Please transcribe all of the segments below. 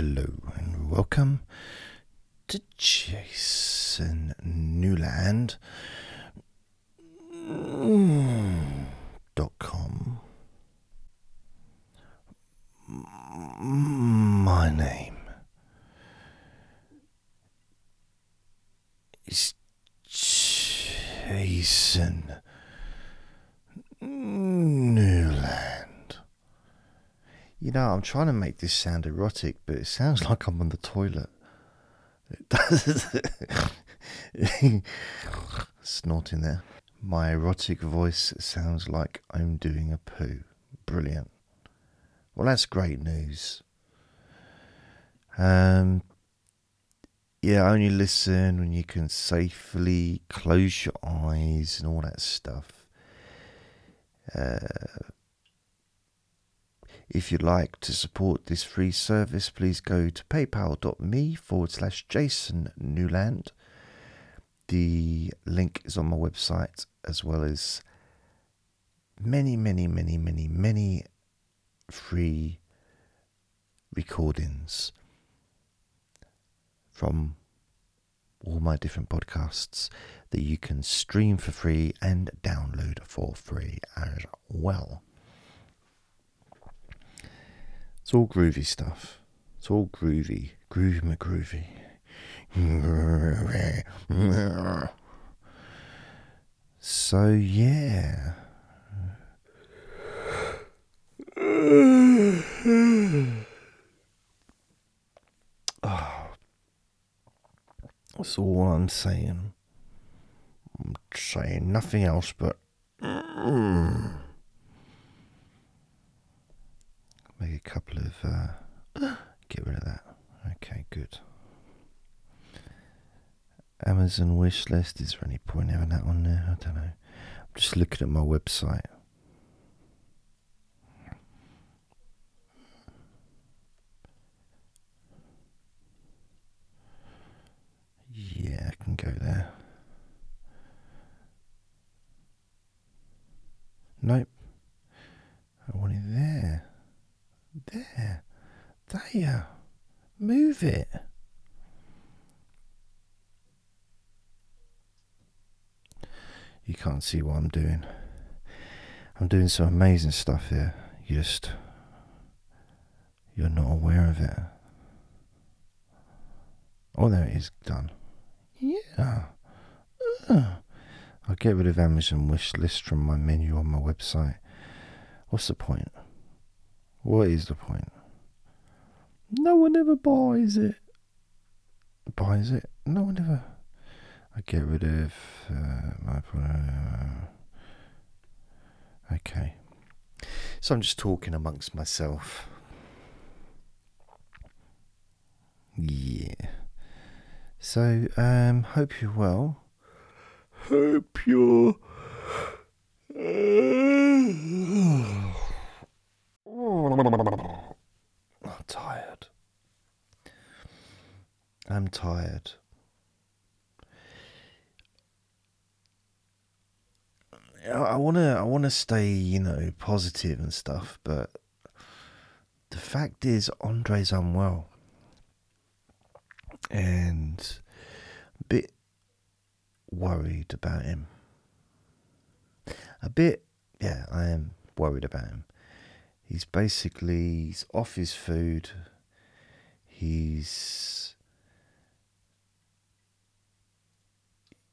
Hello and welcome to Jason Newland dot com. My name is Jason. You know, I'm trying to make this sound erotic, but it sounds like I'm on the toilet. It does. Snorting there. My erotic voice sounds like I'm doing a poo. Brilliant. Well, that's great news. Um, yeah, only listen when you can safely close your eyes and all that stuff. Uh, if you'd like to support this free service, please go to paypal.me forward slash Jason Newland. The link is on my website as well as many, many, many, many, many free recordings from all my different podcasts that you can stream for free and download for free as well. It's all groovy stuff. It's all groovy. Groovy McGroovy. So, yeah. That's all I'm saying. I'm saying nothing else but. Mm. Make a couple of. Uh, get rid of that. Okay, good. Amazon wish list. Is there any point having that on there? I don't know. I'm just looking at my website. Yeah, I can go there. Nope. I want it there. There. There. Move it. You can't see what I'm doing. I'm doing some amazing stuff here. You just. You're not aware of it. Oh, there it is. Done. Yeah. Uh. I'll get rid of Amazon wish list from my menu on my website. What's the point? What is the point? No one ever buys it. Buys it? No one ever. I get rid of uh, my. Okay. So I'm just talking amongst myself. Yeah. So, um, hope you're well. Hope you're. I'm tired. I'm tired. I want to I want to stay, you know, positive and stuff, but the fact is Andre's unwell. And a bit worried about him. A bit, yeah, I am worried about him. He's basically he's off his food. He's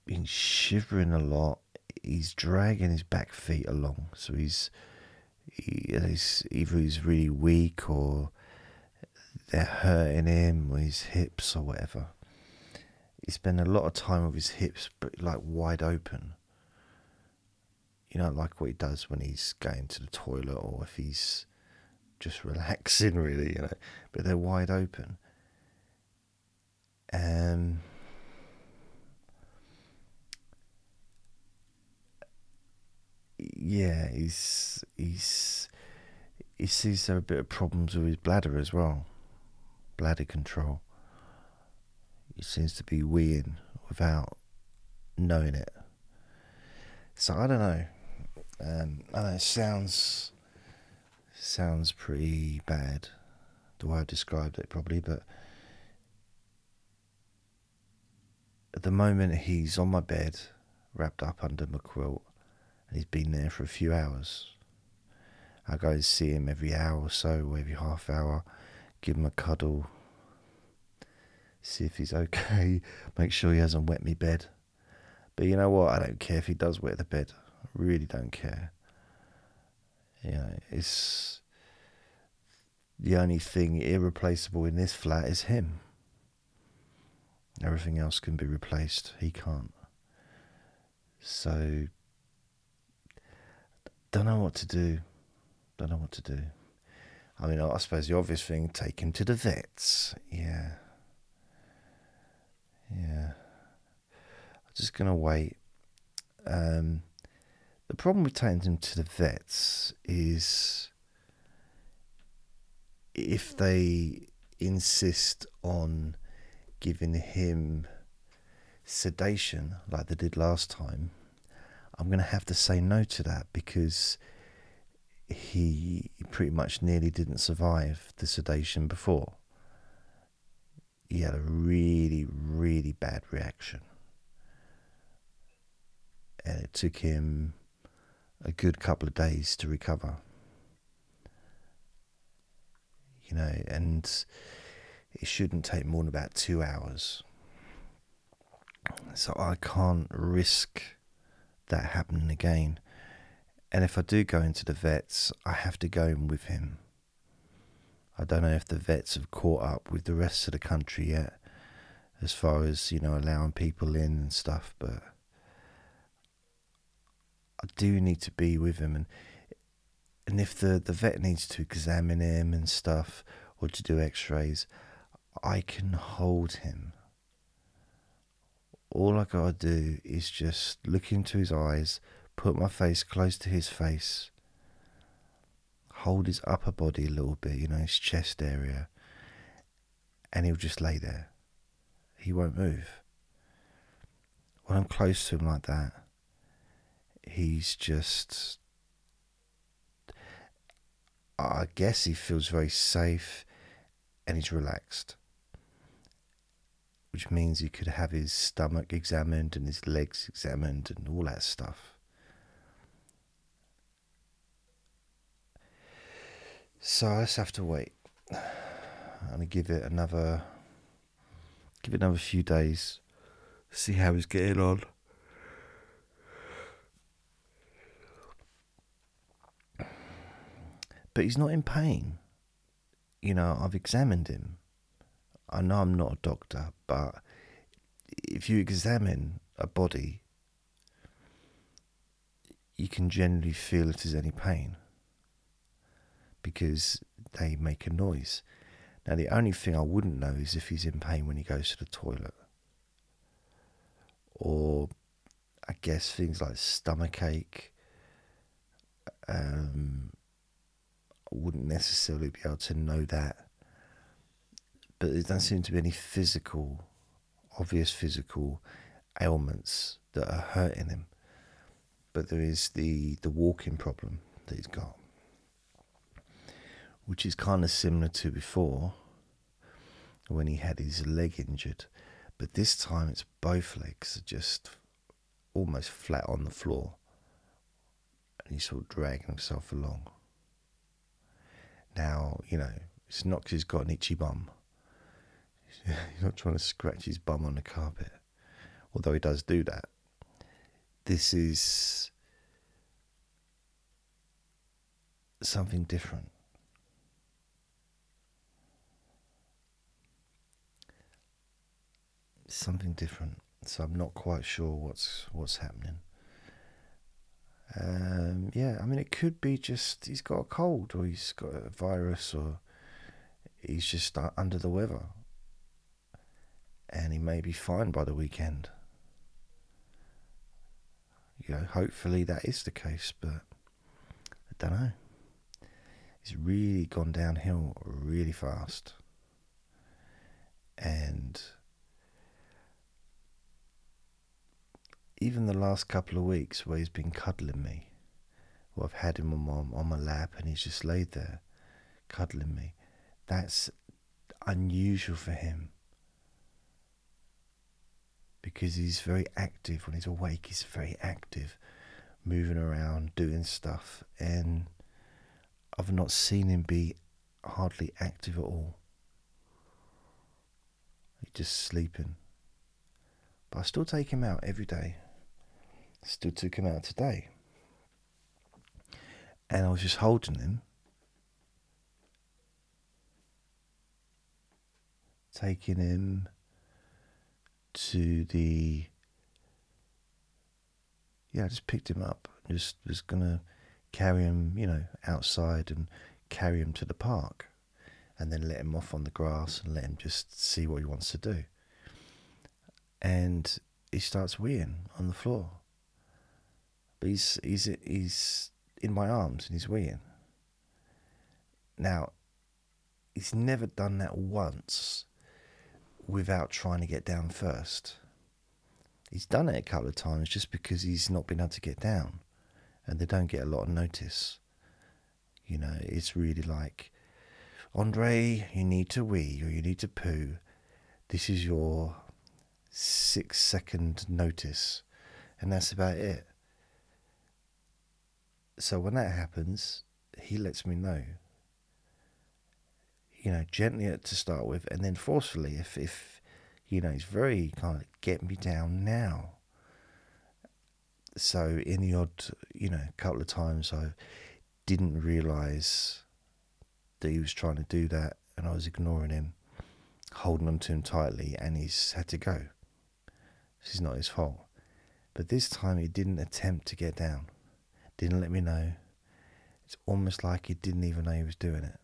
been shivering a lot. He's dragging his back feet along, so he's, he, he's either he's really weak or they're hurting him or his hips or whatever. He spent a lot of time with his hips like wide open. You know, like what he does when he's going to the toilet or if he's just relaxing, really, you know. But they're wide open. Um, yeah, he's he's he sees there are a bit of problems with his bladder as well, bladder control. He seems to be weeing without knowing it. So I don't know. Um, I know it sounds sounds pretty bad, the way I described it, probably, but at the moment he's on my bed, wrapped up under my quilt, and he's been there for a few hours. I go and see him every hour or so, every half hour, give him a cuddle, see if he's okay, make sure he hasn't wet me bed. But you know what? I don't care if he does wet the bed. Really don't care. You know, it's the only thing irreplaceable in this flat is him. Everything else can be replaced. He can't. So, don't know what to do. Don't know what to do. I mean, I suppose the obvious thing, take him to the vets. Yeah. Yeah. I'm just going to wait. Um, the problem with taking him to the vets is if they insist on giving him sedation like they did last time, I'm going to have to say no to that because he pretty much nearly didn't survive the sedation before. He had a really, really bad reaction. And it took him a good couple of days to recover. You know, and it shouldn't take more than about two hours. So I can't risk that happening again. And if I do go into the vets, I have to go in with him. I don't know if the vets have caught up with the rest of the country yet, as far as, you know, allowing people in and stuff, but I do need to be with him and and if the, the vet needs to examine him and stuff or to do x rays, I can hold him. All I gotta do is just look into his eyes, put my face close to his face, hold his upper body a little bit, you know, his chest area, and he'll just lay there. He won't move. When I'm close to him like that, he's just. I guess he feels very safe and he's relaxed which means he could have his stomach examined and his legs examined and all that stuff. So I just have to wait. and give it another give it another few days. See how he's getting on. But he's not in pain. You know, I've examined him I know I'm not a doctor, but if you examine a body, you can generally feel if there's any pain because they make a noise. Now, the only thing I wouldn't know is if he's in pain when he goes to the toilet. Or, I guess, things like stomach ache. Um, wouldn't necessarily be able to know that but there doesn't seem to be any physical, obvious physical ailments that are hurting him. But there is the, the walking problem that he's got, which is kind of similar to before when he had his leg injured. But this time it's both legs are just almost flat on the floor. And he's sort of dragging himself along. Now, you know, it's not because he's got an itchy bum He's not trying to scratch his bum on the carpet, although he does do that. This is something different. Something different. So I'm not quite sure what's what's happening. Yeah, I mean, it could be just he's got a cold, or he's got a virus, or he's just under the weather and he may be fine by the weekend. You know, hopefully that is the case, but I don't know. He's really gone downhill really fast. And even the last couple of weeks where he's been cuddling me, I've had him on my lap and he's just laid there cuddling me, That's unusual for him because he's very active when he's awake. He's very active, moving around, doing stuff, and I've not seen him be hardly active at all. He's just sleeping. But I still take him out every day. Still took him out today. And I was just holding him. Taking him to the yeah, I just picked him up. Just was gonna carry him, you know, outside and carry him to the park and then let him off on the grass and let him just see what he wants to do. And he starts weeing on the floor. But he's he's he's in my arms and he's weeing. Now, he's never done that once without trying to get down first. He's done it a couple of times just because he's not been able to get down and they don't get a lot of notice. You know, it's really like, Andre, you need to wee or you need to poo. This is your six second notice, and that's about it. So when that happens, he lets me know. You know, gently to start with, and then forcefully if if you know he's very kind of get me down now. So in the odd, you know, couple of times I didn't realise that he was trying to do that, and I was ignoring him, holding on to him tightly, and he's had to go. This is not his fault. But this time he didn't attempt to get down, didn't let me know. It's almost like he didn't even know he was doing it.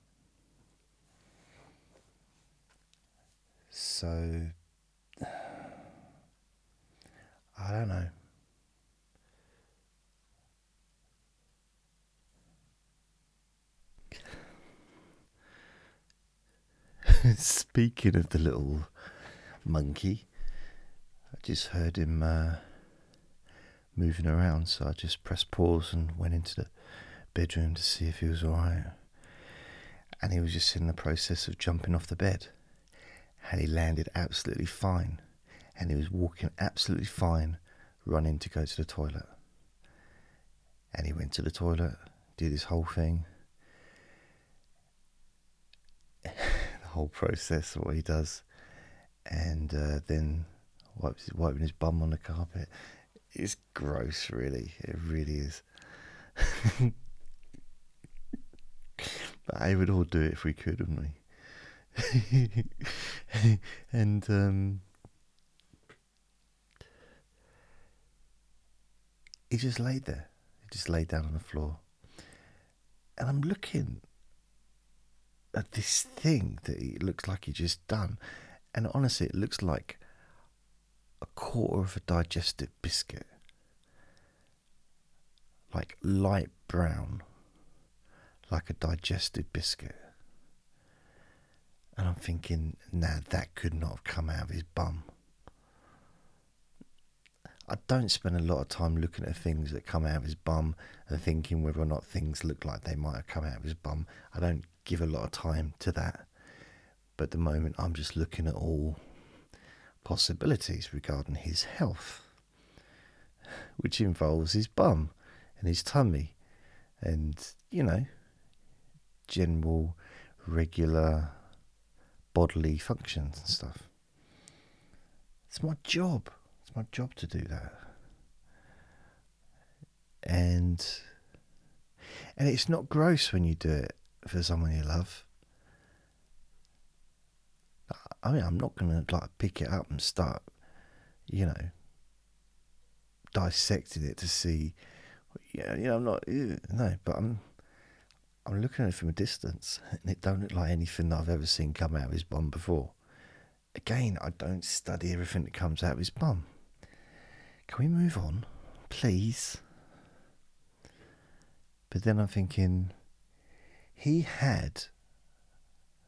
So, I don't know. Speaking of the little monkey, I just heard him uh, moving around, so I just pressed pause and went into the bedroom to see if he was alright. And he was just in the process of jumping off the bed. And he landed absolutely fine. And he was walking absolutely fine, running to go to the toilet. And he went to the toilet, did his whole thing. the whole process, of what he does. And uh, then wipes, wiping his bum on the carpet. It's gross, really. It really is. but I would all do it if we could, wouldn't we? and um, he just laid there. He just laid down on the floor. And I'm looking at this thing that it looks like he just done. And honestly, it looks like a quarter of a digestive biscuit. Like light brown. Like a digestive biscuit. And I'm thinking, nah, that could not have come out of his bum. I don't spend a lot of time looking at things that come out of his bum and thinking whether or not things look like they might have come out of his bum. I don't give a lot of time to that. But at the moment, I'm just looking at all possibilities regarding his health, which involves his bum and his tummy and, you know, general regular bodily functions and stuff. It's my job. It's my job to do that. And and it's not gross when you do it for someone you love. I mean, I'm not gonna like pick it up and start, you know, dissecting it to see. Yeah, you know, I'm not. No, but I'm. I'm looking at it from a distance, and it don't look like anything that I've ever seen come out of his bum before. Again, I don't study everything that comes out of his bum. Can we move on, please? But then I'm thinking, he had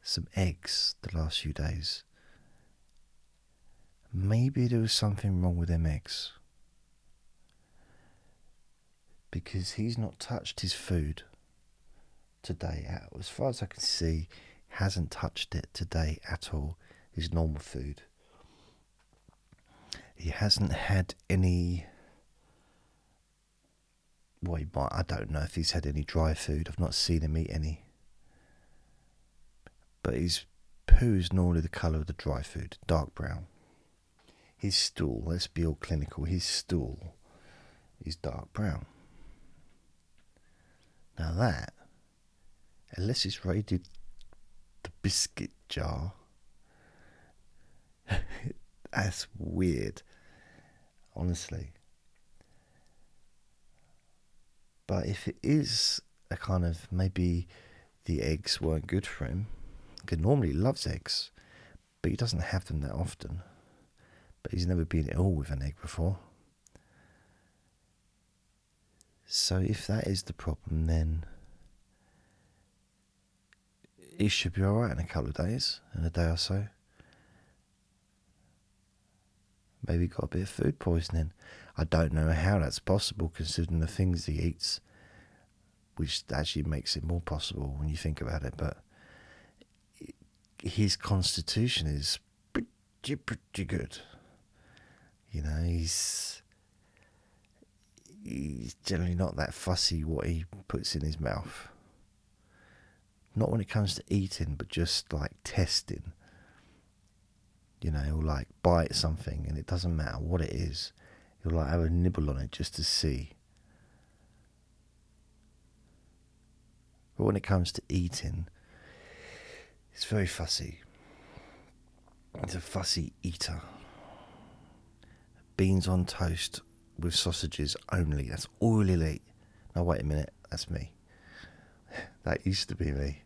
some eggs the last few days. Maybe there was something wrong with them eggs. Because he's not touched his food today. As far as I can see, hasn't touched it today at all. His normal food. He hasn't had any. Well, might, I don't know if he's had any dry food. I've not seen him eat any. But his poo is normally the colour of the dry food, dark brown. His stool, let's be all clinical, his stool is dark brown. Now that, unless it's raided the biscuit jar, that's weird, honestly. But if it is a kind of maybe the eggs weren't good for him, normally loves eggs, but he doesn't have them that often. But he's never been ill with an egg before. So if that is the problem, then he should be alright in a couple of days, in a day or so. Maybe got a bit of food poisoning. I don't know how that's possible considering the things he eats, which actually makes it more possible when you think about it. But his constitution is pretty, pretty good. You know, he's he's generally not that fussy what he puts in his mouth. Not when it comes to eating, but just like testing. You know, he'll like bite something and it doesn't matter what it is. He'll like have a nibble on it just to see. But when it comes to eating, it's very fussy. He's a fussy eater. Beans on toast with sausages only. That's all he'll eat. Now, wait a minute. That's me. That used to be me.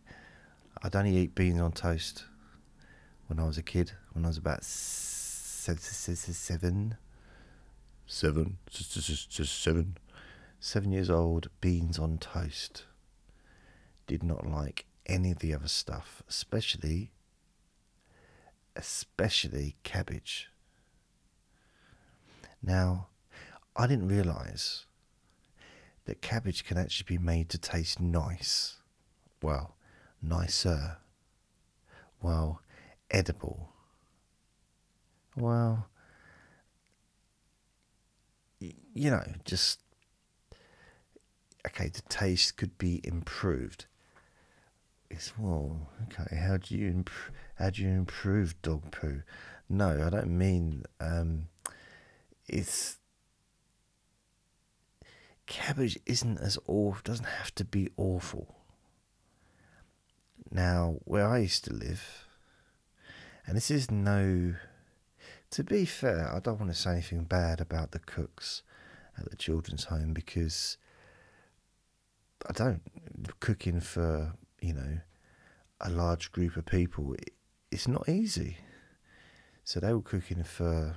I'd only eat beans on toast when I was a kid, when I was about seven, seven, seven, seven years old. Beans on toast. Did not like any of the other stuff, especially, especially cabbage. Now, I didn't realise that cabbage can actually be made to taste nice. Well, nicer. Well, edible. Well, you know, just okay, the taste could be improved. It's well, okay. How do you imp- how do you improve dog poo? No, I don't mean um, it's cabbage isn't as awful. Doesn't have to be awful. Now, where I used to live, and this is no. To be fair, I don't want to say anything bad about the cooks at the children's home because I don't. Cooking for you know a large group of people, it's not easy. So they were cooking for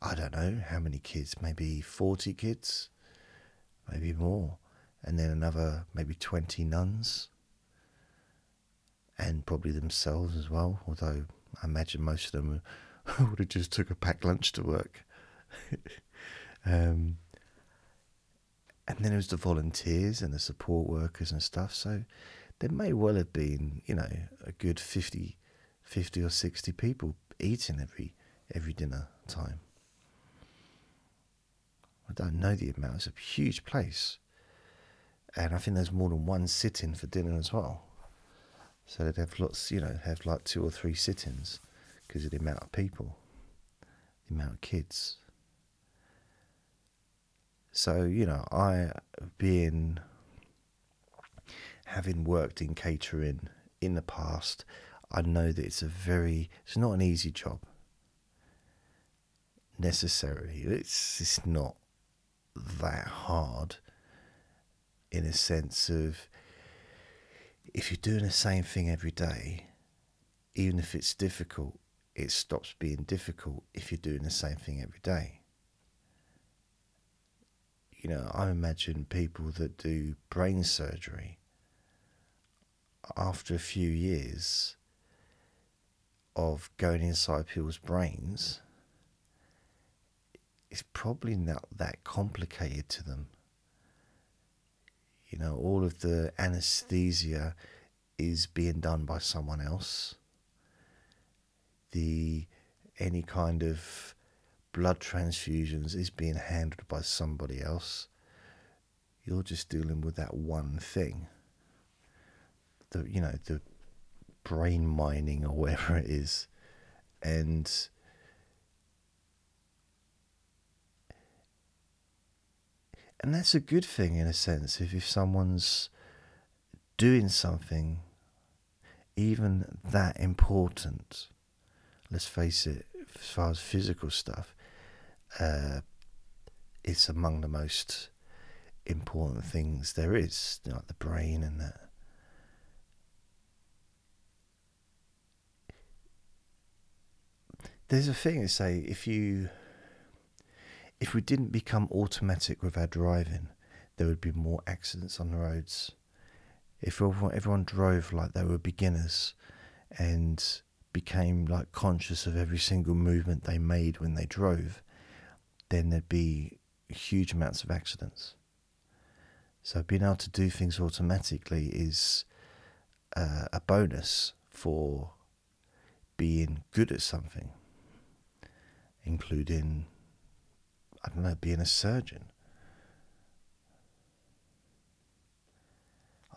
I don't know how many kids, maybe 40 kids, maybe more, and then another maybe 20 nuns, and probably themselves as well, although I imagine most of them would have just took a packed lunch to work. um, and then it was the volunteers and the support workers and stuff, so there may well have been, you know, a good 50, 50 or 60 people eating every every dinner time. I don't know the amount. It's a huge place. And I think there's more than one sitting for dinner as well. So they'd have lots, you know, have like two or three sittings because of the amount of people, the amount of kids. So, you know, I, being, having worked in catering in the past, I know that it's a very, it's not an easy job necessarily. It's, it's not that hard in a sense of if you're doing the same thing every day, even if it's difficult, it stops being difficult if you're doing the same thing every day. You know, I imagine people that do brain surgery after a few years of going inside people's brains it's probably not that complicated to them. You know, all of the anesthesia is being done by someone else. The any kind of blood transfusions is being handled by somebody else. You're just dealing with that one thing. The you know the brain mining or whatever it is, and and that's a good thing in a sense. If if someone's doing something even that important, let's face it, as far as physical stuff, uh, it's among the most important things there is, like the brain and that. There's a thing to say if you if we didn't become automatic with our driving, there would be more accidents on the roads. If everyone, everyone drove like they were beginners and became like conscious of every single movement they made when they drove, then there'd be huge amounts of accidents. So being able to do things automatically is uh, a bonus for being good at something, including I don't know, being a surgeon.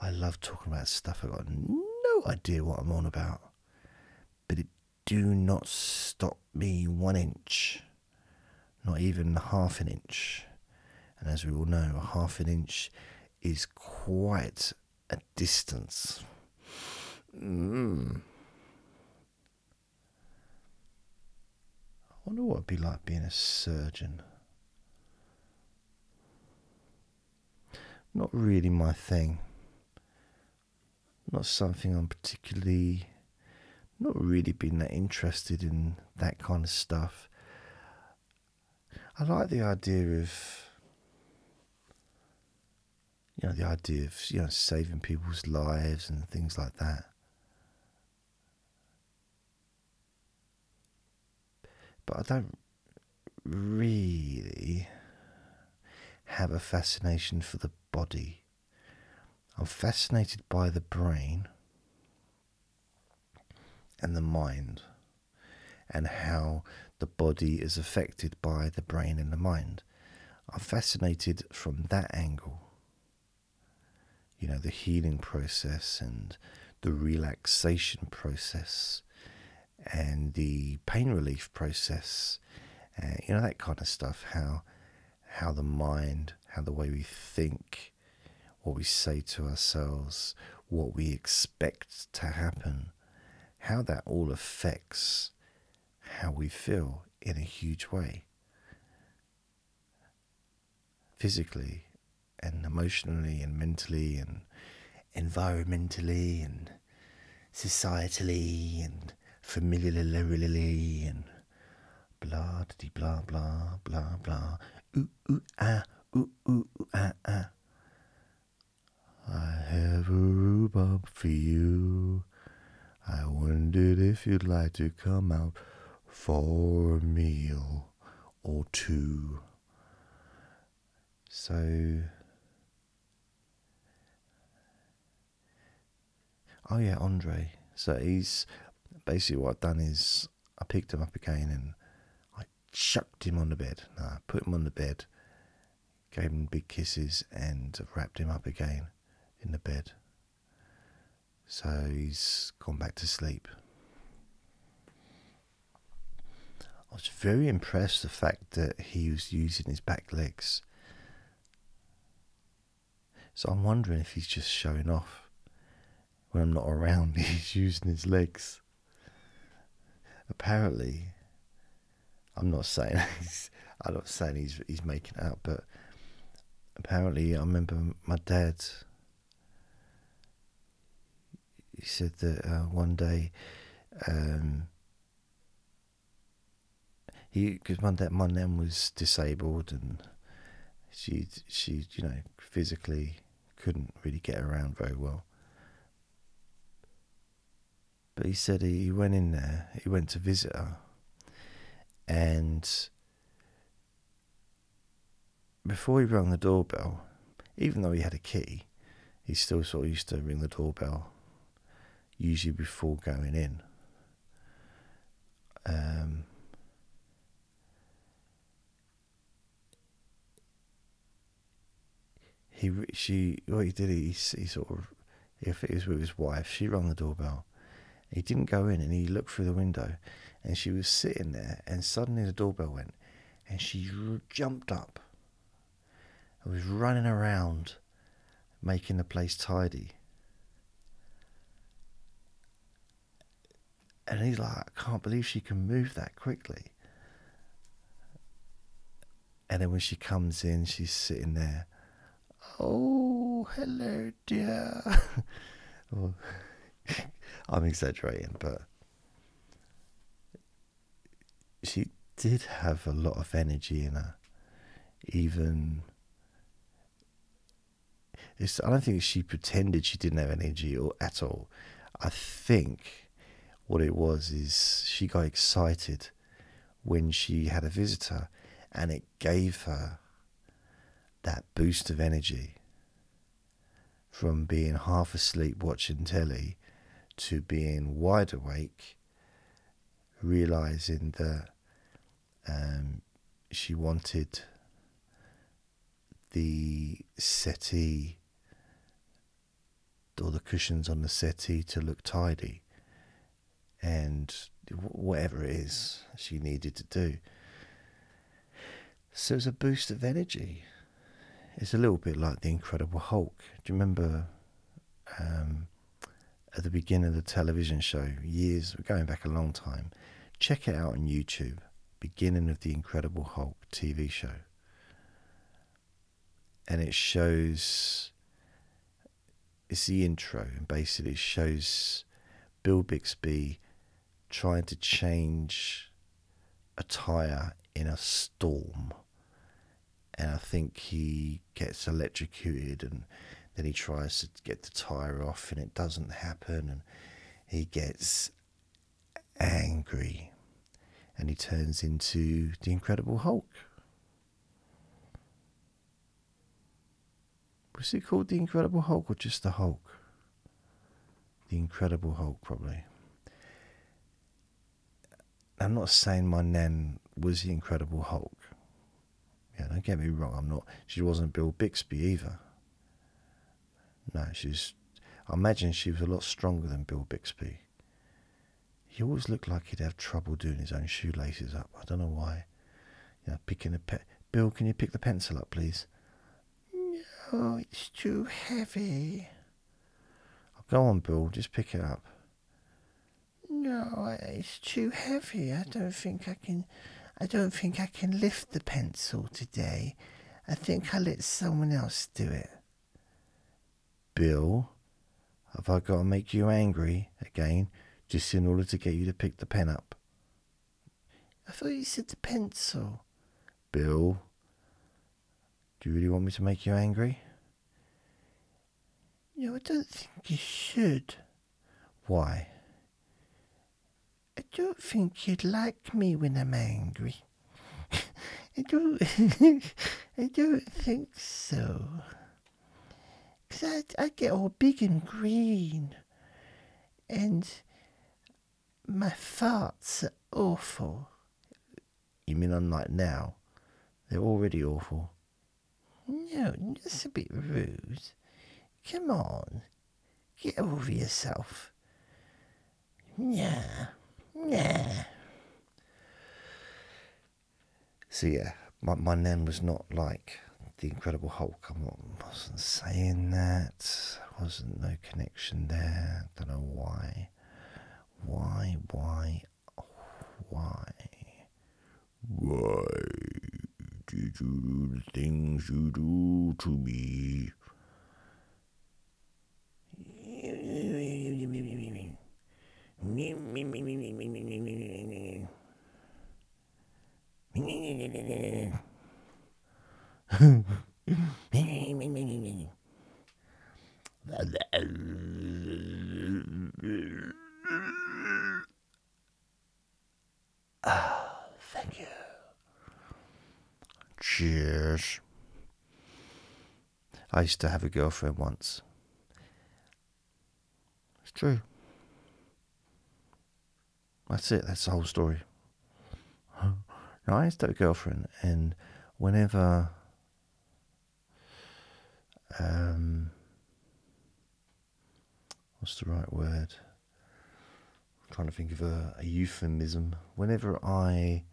I love talking about stuff I've got no idea what I'm on about. But it do not stop me one inch, not even half an inch. And as we all know, a half an inch is quite a distance. Mm. I wonder what it'd be like being a surgeon. not really my thing. Not something I'm particularly, not really been that interested in that kind of stuff. I like the idea of, you know, the idea of, you know, saving people's lives and things like that. But I don't really have a fascination for the body. I'm fascinated by the brain and the mind and how the body is affected by the brain and the mind. I'm fascinated from that angle. You know, the healing process and the relaxation process and the pain relief process, uh, you know, that kind of stuff. How, how the mind how the way we think, what we say to ourselves, what we expect to happen, how that all affects how we feel in a huge way. Physically and emotionally and mentally and environmentally and societally and familiarly and blah blah blah blah blah ooh ooh ah ooh, ooh, ah, ah. I have a rhubarb for you. I wondered if you'd like to come out for a meal or two. So, oh yeah, Andre. So he's basically what I've done is I picked him up again and I chucked him on the bed. No, I put him on the bed gave him big kisses, and wrapped him up again in the bed. So he's gone back to sleep. I was very impressed the fact that he was using his back legs. So I'm wondering if he's just showing off. When I'm not around, he's using his legs. Apparently, I'm not saying he's, I'm not saying he's he's making out, but apparently, I remember my dad. He said that uh, one day, um, he because my dad, my nan was disabled and she she you know physically couldn't really get around very well. But he said he went in there, he went to visit her, and before he rang the doorbell, even though he had a key, he still sort of used to ring the doorbell. usually before going in. Um, he she what he did he, he sort of if it was with his wife she rang the doorbell. He didn't go in and he looked through the window and she was sitting there and suddenly the doorbell went and she jumped up and was running around making the place tidy. And he's like i can't believe she can move that quickly. And then when she comes in she's sitting there Oh, hello, dear. I'm exaggerating, but she did have a lot of energy in her. Even, it's, I don't think she pretended she didn't have energy or at all. I think what it was is she got excited when she had a visitor, and it gave her that boost of energy from being half asleep watching telly to being wide awake, realizing that um, she wanted the settee or the cushions on the settee to look tidy and whatever it is she needed to do. So it was a boost of energy it's a little bit like the Incredible Hulk. Do you remember um, at the beginning of the television show, years going back a long time? Check it out on YouTube. Beginning of the Incredible Hulk TV show, and it shows. It's the intro, and basically it shows Bill Bixby trying to change a tire in a storm and I think he gets electrocuted and then he tries to get the tire off and it doesn't happen and he gets angry and he turns into the Incredible Hulk. Was it called the Incredible Hulk or just the Hulk? The Incredible Hulk, probably. I'm not saying my nan was the Incredible Hulk. Yeah, don't get me wrong. I'm not. She wasn't Bill Bixby either. No, she's. I imagine she was a lot stronger than Bill Bixby. He always looked like he'd have trouble doing his own shoelaces up. I don't know why. Yeah, picking a pe- Bill, can you pick the pencil up, please? No, it's too heavy. Oh, go on, Bill. Just pick it up. No, it's too heavy. I don't think I can. I don't think I can lift the pencil today. I think I'll let someone else do it. Bill, have I got to make you angry again just in order to get you to pick the pen up? I thought you said the pencil. Bill, do you really want me to make you angry? No, I don't think you should. Why? I don't think you'd like me when I'm angry. I don't. I don't think so. Cause I I get all big and green, and my farts are awful. You mean unlike now? They're already awful. No, that's a bit rude. Come on, get over yourself. Yeah. Yeah. So yeah, my my name was not like the Incredible Hulk. I'm not, wasn't saying that. Wasn't no connection there. Don't know why. Why? Why? Why? Why did you do the things you do to me? Thank you. Cheers. I used to have a girlfriend once. It's true. That's it. That's the whole story. Now, I used to have a girlfriend, and whenever um, what's the right word? I'm trying to think of a, a euphemism. Whenever I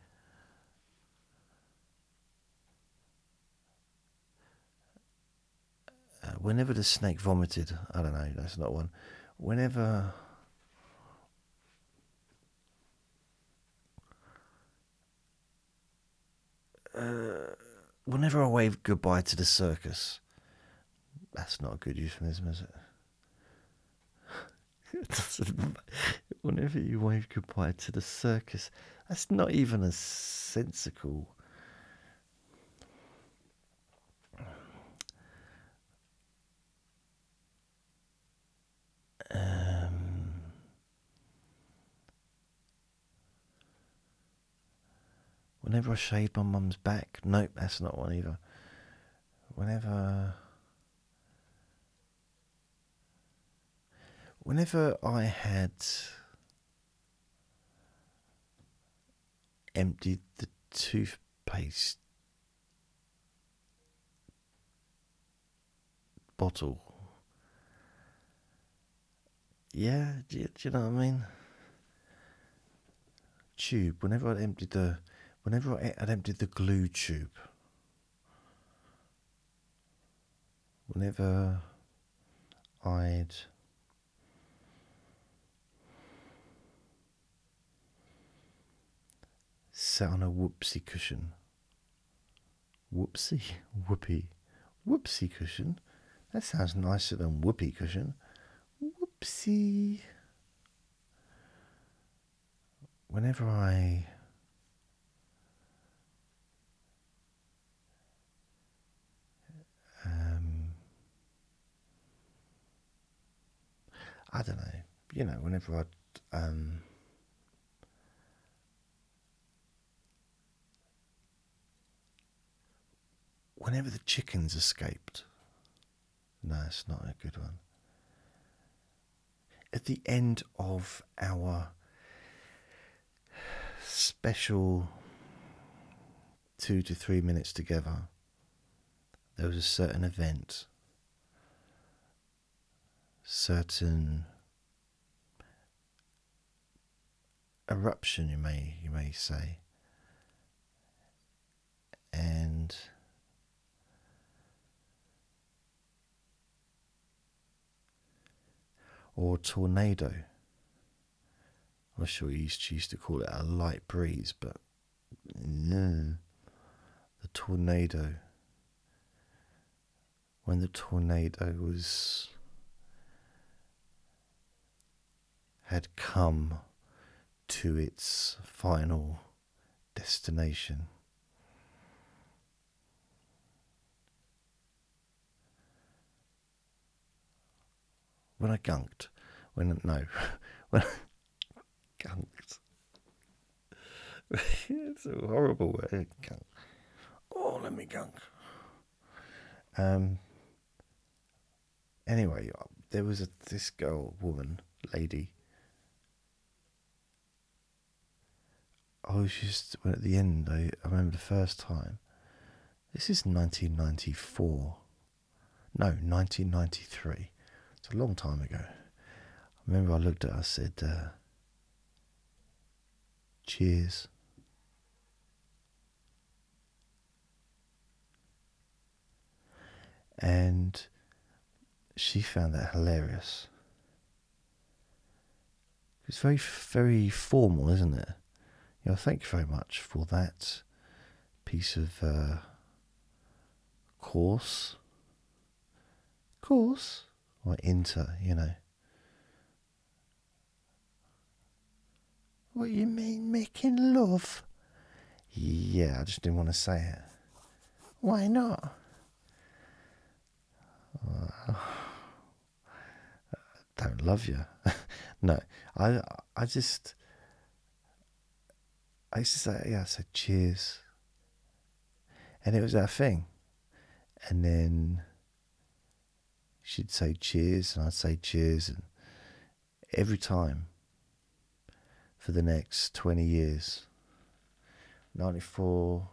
uh, whenever the snake vomited, I don't know, that's not one. Whenever uh, whenever I wave goodbye to the circus, that's not a good euphemism, is it? whenever you wave goodbye to the circus, that's not even a sensical. Whenever I shaved my mum's back, nope, that's not one either. Whenever. Whenever I had emptied the toothpaste bottle. Yeah, do you, do you know what I mean? Tube. Whenever I emptied the, whenever I emptied the glue tube. Whenever I'd sat on a whoopsie cushion. Whoopsie, whoopee, whoopsie cushion. That sounds nicer than whoopee cushion. Whoopsie. Whenever I I don't know, you know, whenever I um, whenever the chickens escaped. No, it's not a good one. At the end of our special two to three minutes together, there was a certain event, certain eruption, you may you may say, and or tornado. I'm sure he used, used to call it a light breeze, but no, the tornado. When the tornado was had come to its final destination. when I gunked, when no, when I gunked. it's a horrible word. Gunk. Oh, let me gunk. Um. Anyway, there was a this girl, woman, lady. I was just when at the end. I, I remember the first time. This is 1994. No, 1993. It's a long time ago. I remember I looked at her, I said, uh, Cheers. And she found that hilarious. It's very, very formal, isn't it? Know, thank you very much for that piece of uh, course. Course? or inter, you know. What you mean making love? Yeah, I just didn't want to say it. Why not? Uh, don't love you. no, I I just I to say yeah, I said cheers, and it was that thing, and then she'd say cheers, and I'd say cheers, and every time, for the next 20 years. 94.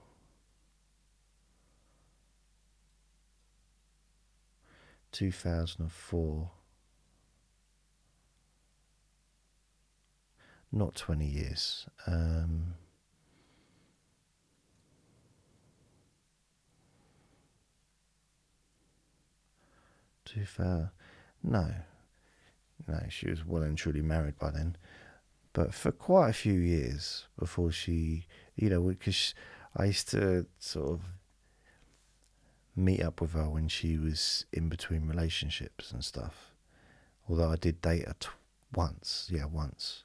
Two thousand and four, not twenty years. Um, two thousand, no, no, she was well and truly married by then. But for quite a few years before she, you know, because I used to sort of meet up with her when she was in between relationships and stuff. Although I did date her once, yeah, once.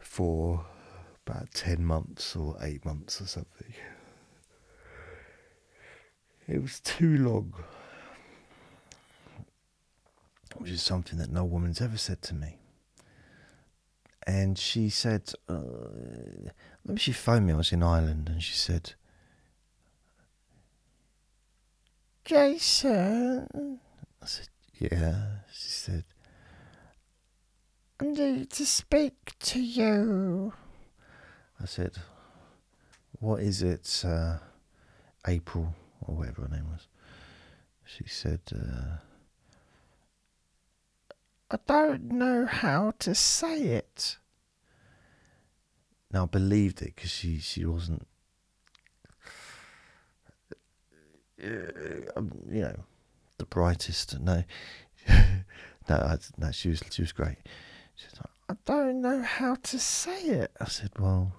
For about 10 months or 8 months or something. It was too long. Which is something that no woman's ever said to me. And she said, uh, maybe she phoned me, I was in Ireland, and she said, Jason. I said, Yeah. She said, I need to speak to you. I said, What is it, uh, April, or whatever her name was? She said, uh, I don't know how to say it. Now I believed it because she, she wasn't uh, you know, the brightest. No, no, I, no. She was she was great. She said, "I don't know how to say it." I said, "Well,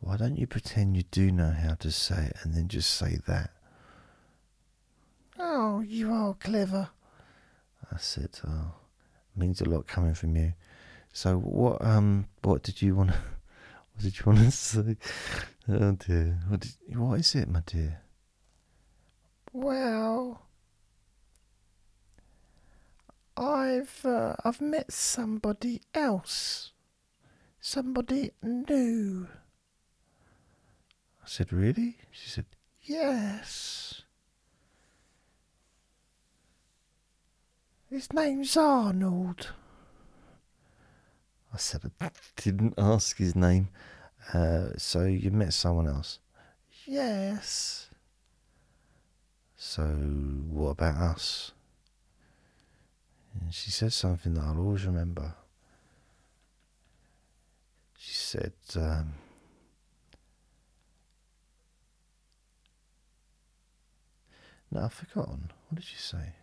why don't you pretend you do know how to say it and then just say that?" Oh, you are clever. I said, "Oh, means a lot coming from you." So what um what did you want? What did you want to say? Oh dear. What, did, what is it, my dear? Well, I've uh, I've met somebody else, somebody new. Said, "Really?" She said, "Yes." His name's Arnold. I said I didn't ask his name. Uh, so you met someone else? Yes. So, what about us? And she said something that I'll always remember. She said, um, No, I've forgotten. What did she say?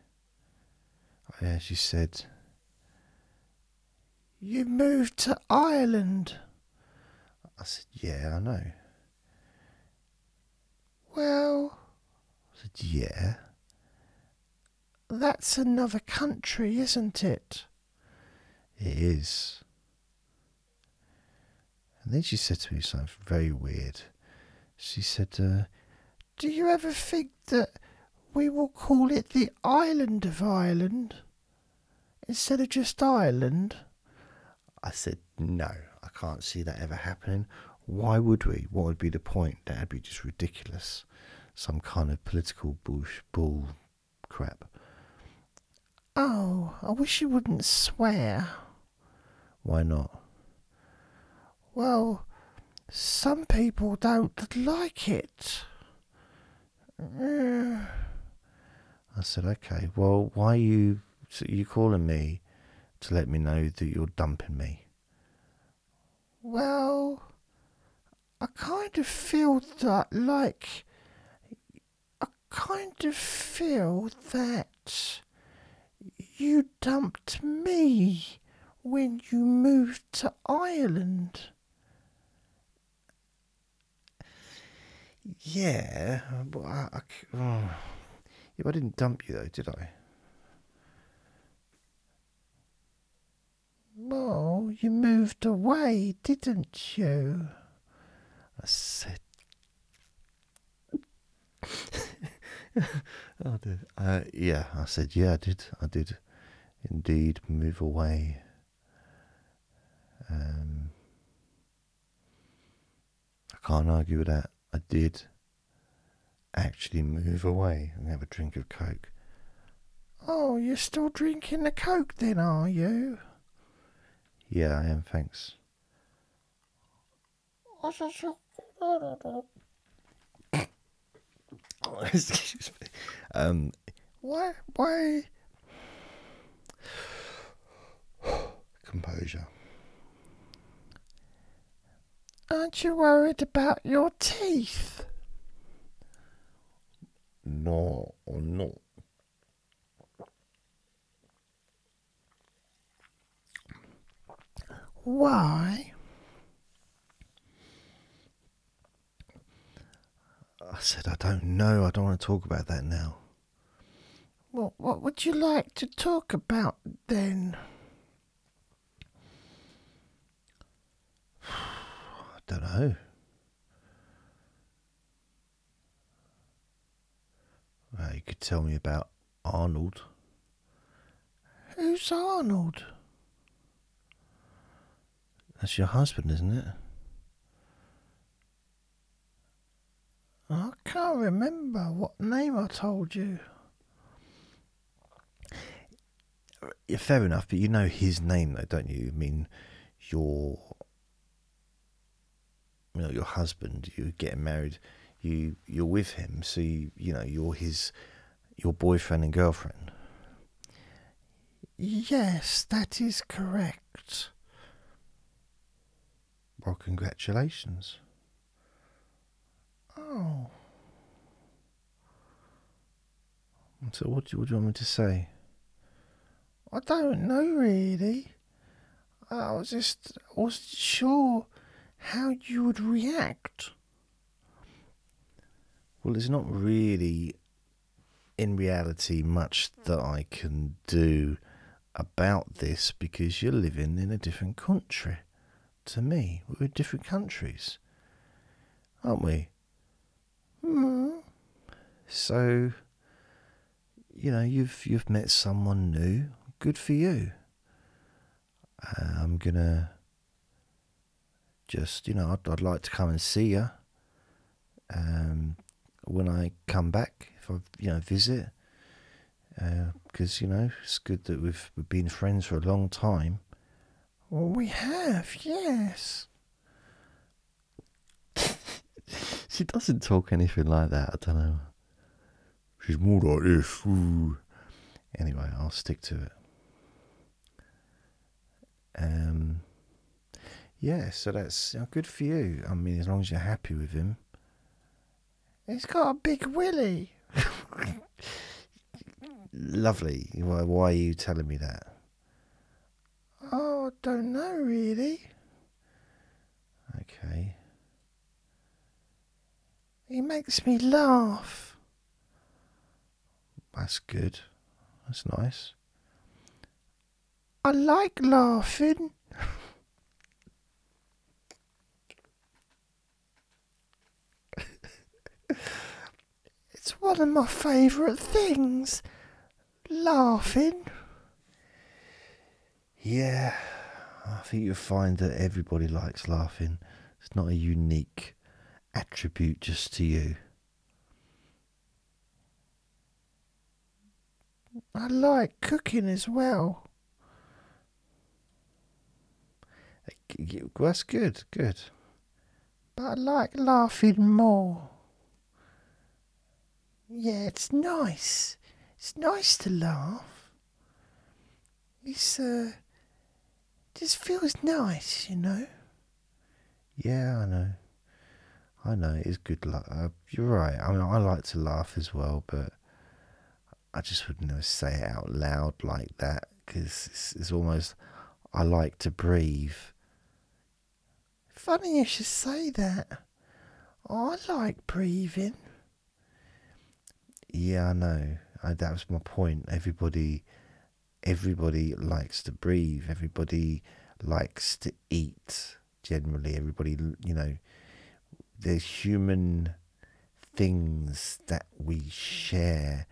Oh, yeah, she said, You moved to Ireland. I said, Yeah, I know. Well, I said, Yeah. That's another country, isn't it? It is. And then she said to me something very weird. She said, uh, Do you ever think that we will call it the island of Ireland instead of just Ireland? I said, No, I can't see that ever happening. Why would we? What would be the point? That'd be just ridiculous. Some kind of political bush bull crap. Oh, I wish you wouldn't swear. Why not? Well, some people don't like it. Uh, I said, okay, well, why are you, so you calling me to let me know that you're dumping me? Well, I kind of feel that, like, I kind of feel that you dumped me when you moved to Ireland. Yeah, but I, I, oh. Yeah, I didn't dump you though, did I? Well, you moved away, didn't you? I said. oh dear. Uh, yeah, I said, yeah, I did. I did indeed move away. Um, I can't argue with that. I did actually move away and have a drink of Coke. Oh, you're still drinking the Coke then, are you? Yeah, I am, thanks. Excuse me. Um, why? Why? Composure. Aren't you worried about your teeth? No, no. Why? I said, I don't know. I don't want to talk about that now. Well, what would you like to talk about then? I don't know. Well, you could tell me about Arnold. Who's Arnold? That's your husband, isn't it? I can't remember what name I told you. Fair enough, but you know his name, though, don't you? I mean, your, you know, your husband. You're getting married. You you're with him, so you you know you're his, your boyfriend and girlfriend. Yes, that is correct. Well, congratulations. Oh. So, what do, you, what do you want me to say? I don't know really. I was just I wasn't sure how you would react. Well, there's not really, in reality, much that I can do about this because you're living in a different country to me. We're different countries, aren't we? Mm. So, you know, you've you've met someone new. Good for you. Uh, I'm gonna just, you know, I'd, I'd like to come and see you um, when I come back. If I, you know, visit, because uh, you know it's good that we've we've been friends for a long time. Well, we have, yes. she doesn't talk anything like that. I don't know. She's more like this. Ooh. Anyway, I'll stick to it. Um, yeah, so that's you know, good for you. I mean, as long as you're happy with him. He's got a big willy. Lovely. Why, why are you telling me that? Oh, I don't know really. Okay. He makes me laugh. That's good. That's nice. I like laughing. It's one of my favourite things. Laughing. Yeah, I think you'll find that everybody likes laughing. It's not a unique attribute just to you. I like cooking as well. That's good, good. But I like laughing more. Yeah, it's nice. It's nice to laugh. It's, uh, just feels nice, you know. Yeah, I know. I know it is good luck. Uh, you're right. I mean, I like to laugh as well, but I just would never say it out loud like that because it's, it's almost I like to breathe. Funny you should say that. I like breathing. Yeah, I know. I, that was my point. Everybody, everybody likes to breathe. Everybody likes to eat. Generally, everybody, you know, there's human things that we share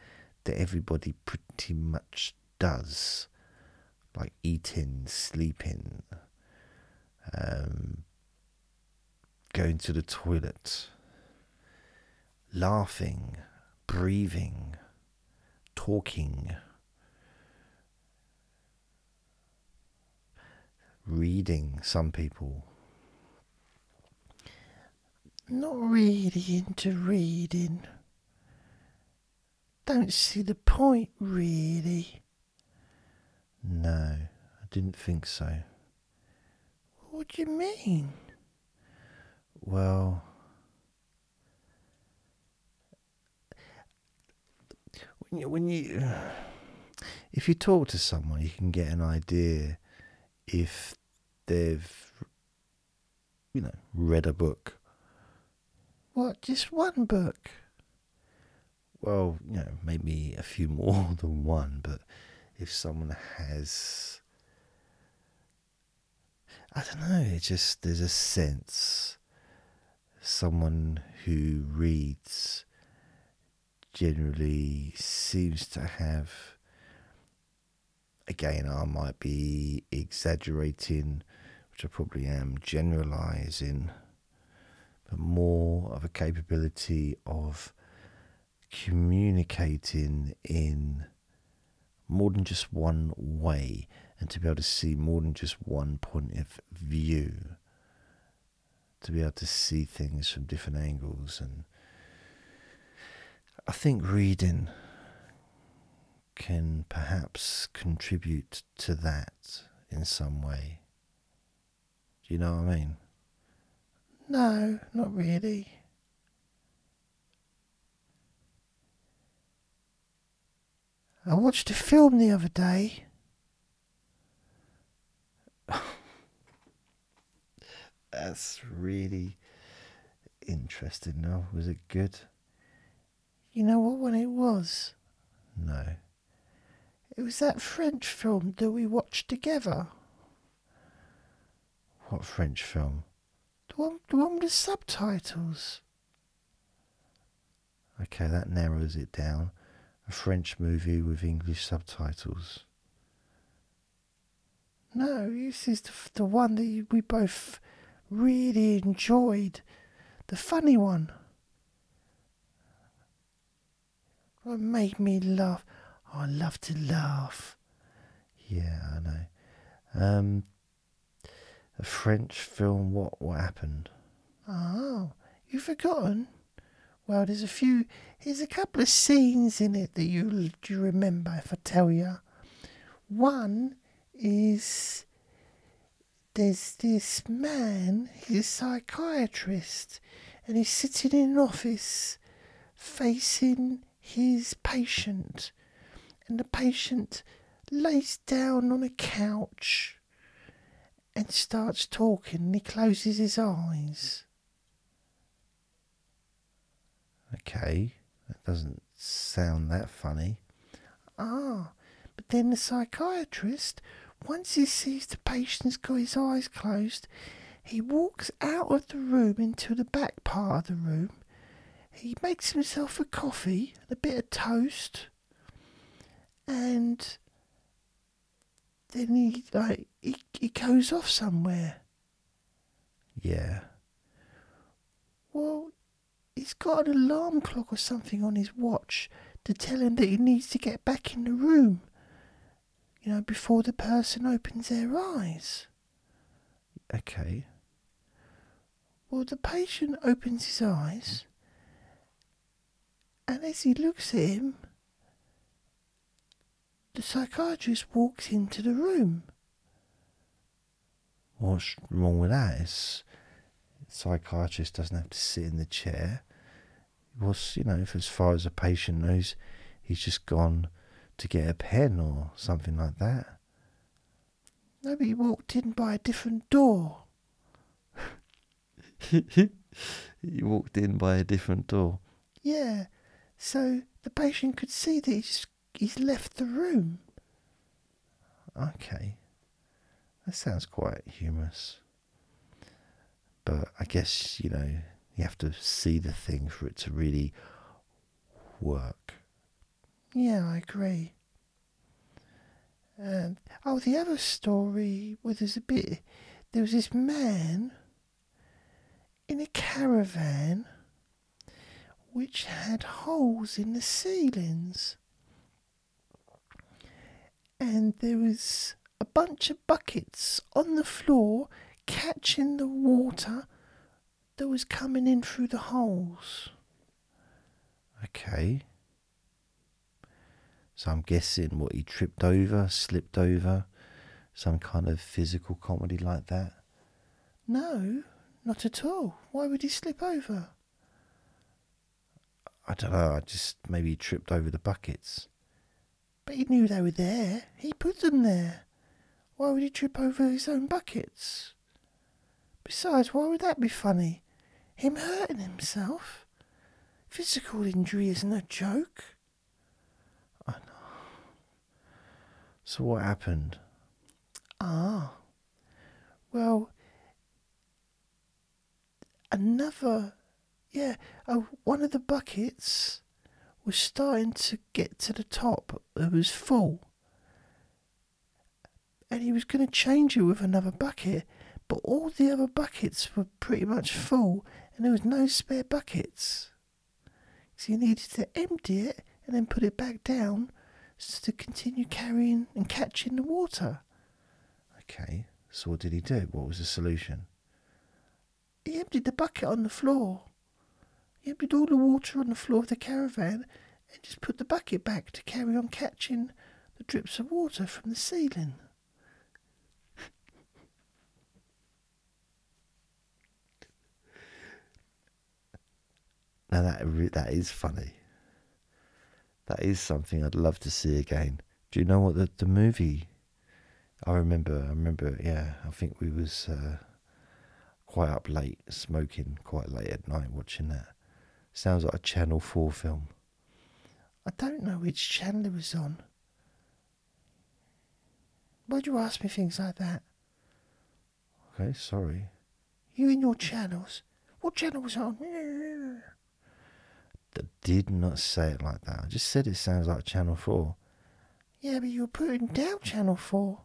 that everybody pretty much does, like eating, sleeping, um, going to the toilet, laughing, breathing, talking. reading, some people. Not really into reading. Don't see the point, really. No, I didn't think so. What do you mean? Well, when you, if you talk to someone, you can get an idea if they've you know read a book. What? Just one book? Well, you know, maybe a few more than one, but if someone has I don't know, it just there's a sense someone who reads generally seems to have again I might be exaggerating which I probably am generalizing but more of a capability of communicating in more than just one way and to be able to see more than just one point of view, to be able to see things from different angles. And I think reading can perhaps contribute to that in some way. Do you know what I mean? No, not really. I watched a film the other day. That's really interesting. Now, was it good? You know what one it was? No. It was that French film that we watched together. What French film? The one, the one with the subtitles. Okay, that narrows it down a French movie with English subtitles. No, this is the, the one that we both really enjoyed. The funny one. It made me laugh. Oh, I love to laugh. Yeah, I know. Um, a French film. What what happened? Oh, you've forgotten? Well, there's a few. There's a couple of scenes in it that you you remember if I tell you. One is there's this man. He's a psychiatrist, and he's sitting in an office, facing his patient, and the patient lays down on a couch and starts talking. And he closes his eyes Okay, that doesn't sound that funny. Ah, but then the psychiatrist, once he sees the patient's got his eyes closed, he walks out of the room into the back part of the room. He makes himself a coffee, and a bit of toast, and then he like he, he goes off somewhere. Yeah. Well, he's got an alarm clock or something on his watch to tell him that he needs to get back in the room, you know, before the person opens their eyes. Okay. Well, the patient opens his eyes, and as he looks at him, the psychiatrist walks into the room. What's wrong with that? It's, psychiatrist doesn't have to sit in the chair was, you know, if as far as a patient knows, he's just gone to get a pen or something like that. No, but he walked in by a different door. he walked in by a different door. Yeah, so the patient could see that he's, he's left the room. Okay, that sounds quite humorous. But I guess, you know, you have to see the thing for it to really work. Yeah, I agree. And oh, the other story there's a bit. There was this man in a caravan which had holes in the ceilings. And there was a bunch of buckets on the floor catching the water that was coming in through the holes. Okay. So I'm guessing what he tripped over, slipped over, some kind of physical comedy like that. No, not at all. Why would he slip over? I don't know. I just maybe tripped over the buckets. But he knew they were there. He put them there. Why would he trip over his own buckets? Besides, why would that be funny? Him hurting himself? Physical injury isn't a joke. I know. So what happened? Ah. Well, another, yeah, uh, one of the buckets was starting to get to the top. It was full. And he was going to change it with another bucket, but all the other buckets were pretty much full, and there was no spare buckets. So he needed to empty it and then put it back down so to continue carrying and catching the water. Okay, so what did he do? What was the solution? He emptied the bucket on the floor. He emptied all the water on the floor of the caravan and just put the bucket back to carry on catching the drips of water from the ceiling. now that that is funny. That is something I'd love to see again. Do you know what the the movie? I remember. I remember. Yeah, I think we was uh, quite up late, smoking quite late at night, watching that. Sounds like a Channel Four film. I don't know which channel it was on. Why'd you ask me things like that? Okay, sorry. You and your channels. What channel was on? I did not say it like that. I just said it sounds like Channel 4. Yeah, but you were putting down Channel 4.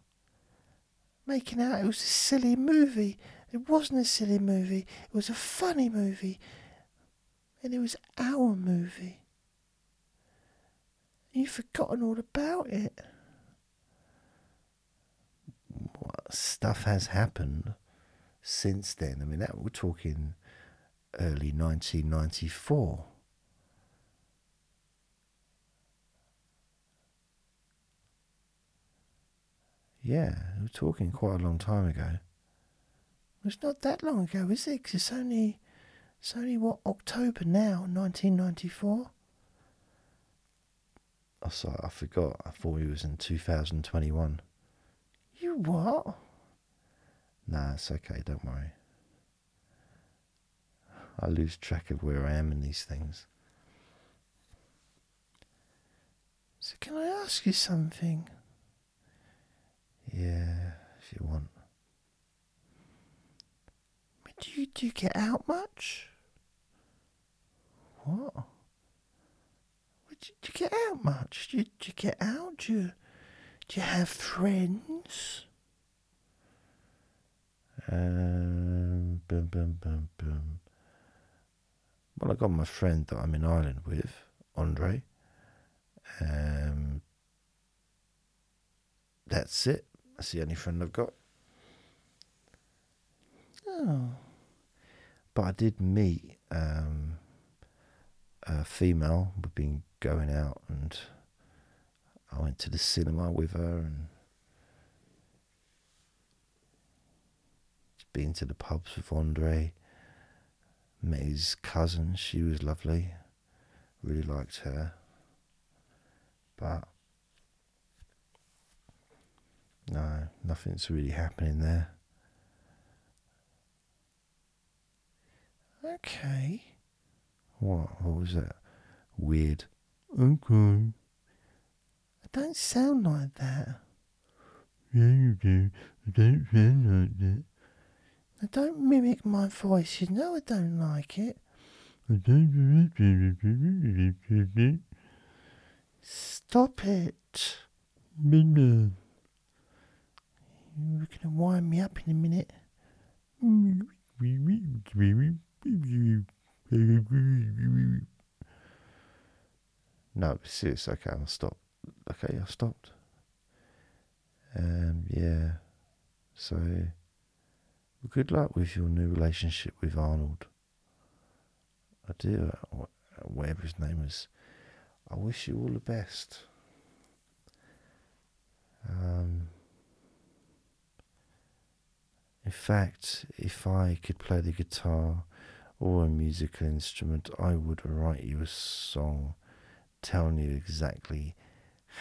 Making out it was a silly movie. It wasn't a silly movie, it was a funny movie. And it was our movie. You've forgotten all about it. What stuff has happened since then? I mean, that we're talking early 1994. Yeah, we're talking quite a long time ago. It's not that long ago, is it? Cause it's only, it's only what October now, 1994. Oh, sorry, I forgot. I thought it was in 2021. You what? Nah, it's okay. Don't worry. I lose track of where I am in these things. So, can I ask you something? Yeah, if you want. But Do you, do you get out much? What? Did you, do you get out much? Did you, do you get out? Do you, do you have friends? Um, boom, boom, boom, boom. Well, I got my friend that I'm in Ireland with, Andre. Um, that's it. That's the only friend I've got. Oh. But I did meet um, female. We've been going out and I went to the cinema with her and been to the pubs with Andre. Met his cousin, she was lovely. Really liked her. But no, nothing's really happening there. Okay. What? What was that? Weird. Okay. I don't sound like that. Yeah, you do. I don't sound like that. Now don't mimic my voice. You know I don't like it. Stop it. You're going to wind me up in a minute. No, serious. Okay, I'll stop. Okay, I've stopped. Um, yeah. So, good luck with your new relationship with Arnold. I do, uh, whatever his name is. I wish you all the best. Um, in fact, if I could play the guitar or a musical instrument, I would write you a song telling you exactly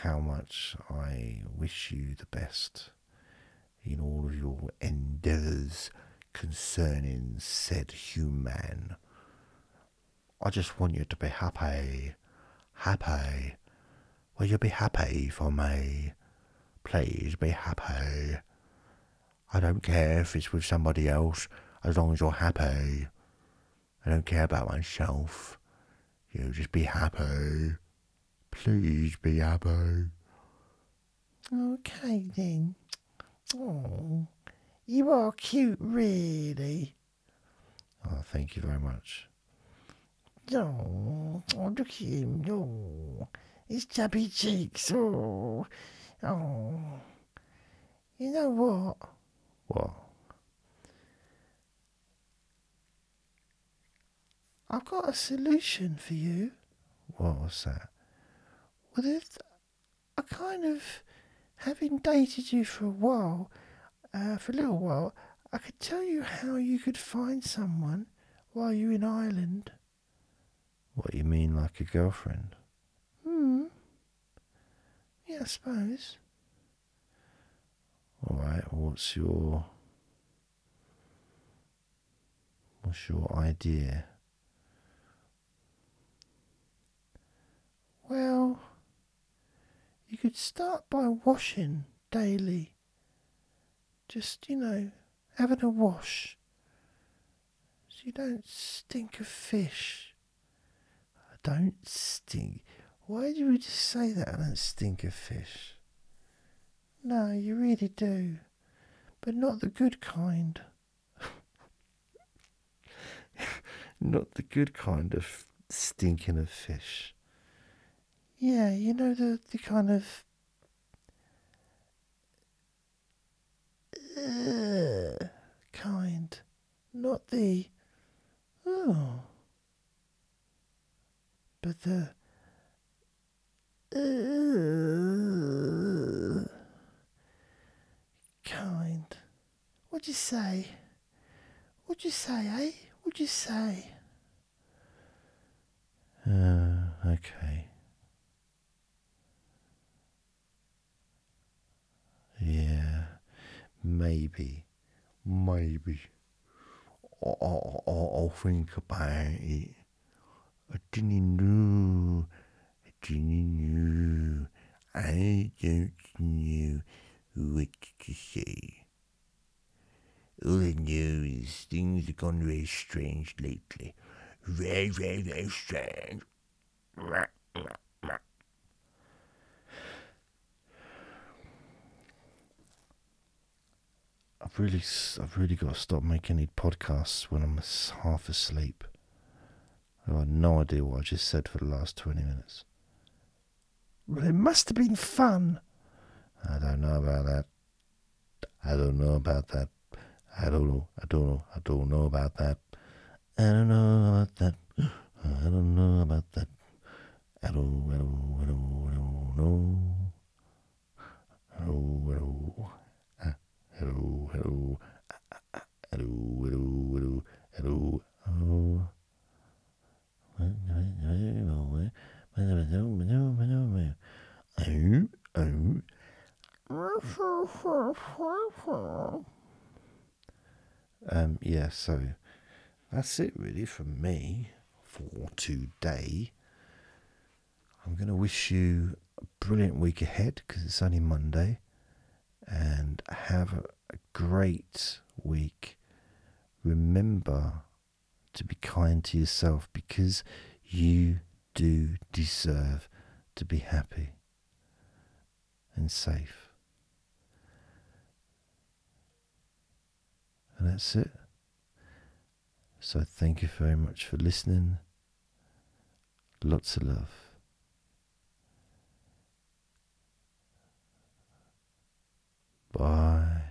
how much I wish you the best in all of your endeavours concerning said human. I just want you to be happy, happy. Will you be happy for me? Please be happy. I don't care if it's with somebody else, as long as you're happy. I don't care about myself. You just be happy. Please be happy. Okay then. Oh, you are cute, really. Oh, thank you very much. Oh, oh look at him. Oh, his chubby cheeks. Oh, oh. You know what? What? I've got a solution for you. What was that? Well, if I kind of, having dated you for a while, uh, for a little while, I could tell you how you could find someone while you're in Ireland. What you mean, like a girlfriend? Hmm. Yeah, I suppose. All right. What's your what's your idea? Well, you could start by washing daily. Just, you know, having a wash so you don't stink of fish. I don't stink. Why do you just say that? I don't stink of fish. No, you really do. But not the good kind. not the good kind of stinking of fish. Yeah, you know the the kind of uh, kind, not the oh, but the uh, kind. What'd you say? What'd you say, eh? What'd you say? Uh, okay. Yeah, maybe, maybe. I'll, I'll, I'll think about it. I didn't know. I didn't know. I don't know what to say. All I know is things have gone very strange lately. Very, very, very strange. I've really, I've really got to stop making these podcasts when I'm half asleep. I have no idea what I just said for the last 20 minutes. Well, it must have been fun. I don't know about that. I don't know about that. I don't know. I don't know. I don't know about that. I don't know about that. I don't know about that. I don't, I don't, I don't, I don't know. Hello, hello. Hello, hello. Hello, hello, hello, hello. Um, yeah, so that's it really from me for today. I'm going to wish you a brilliant week ahead because it's only Monday and have a great week. Remember to be kind to yourself because you do deserve to be happy and safe. And that's it. So, thank you very much for listening. Lots of love. Bye.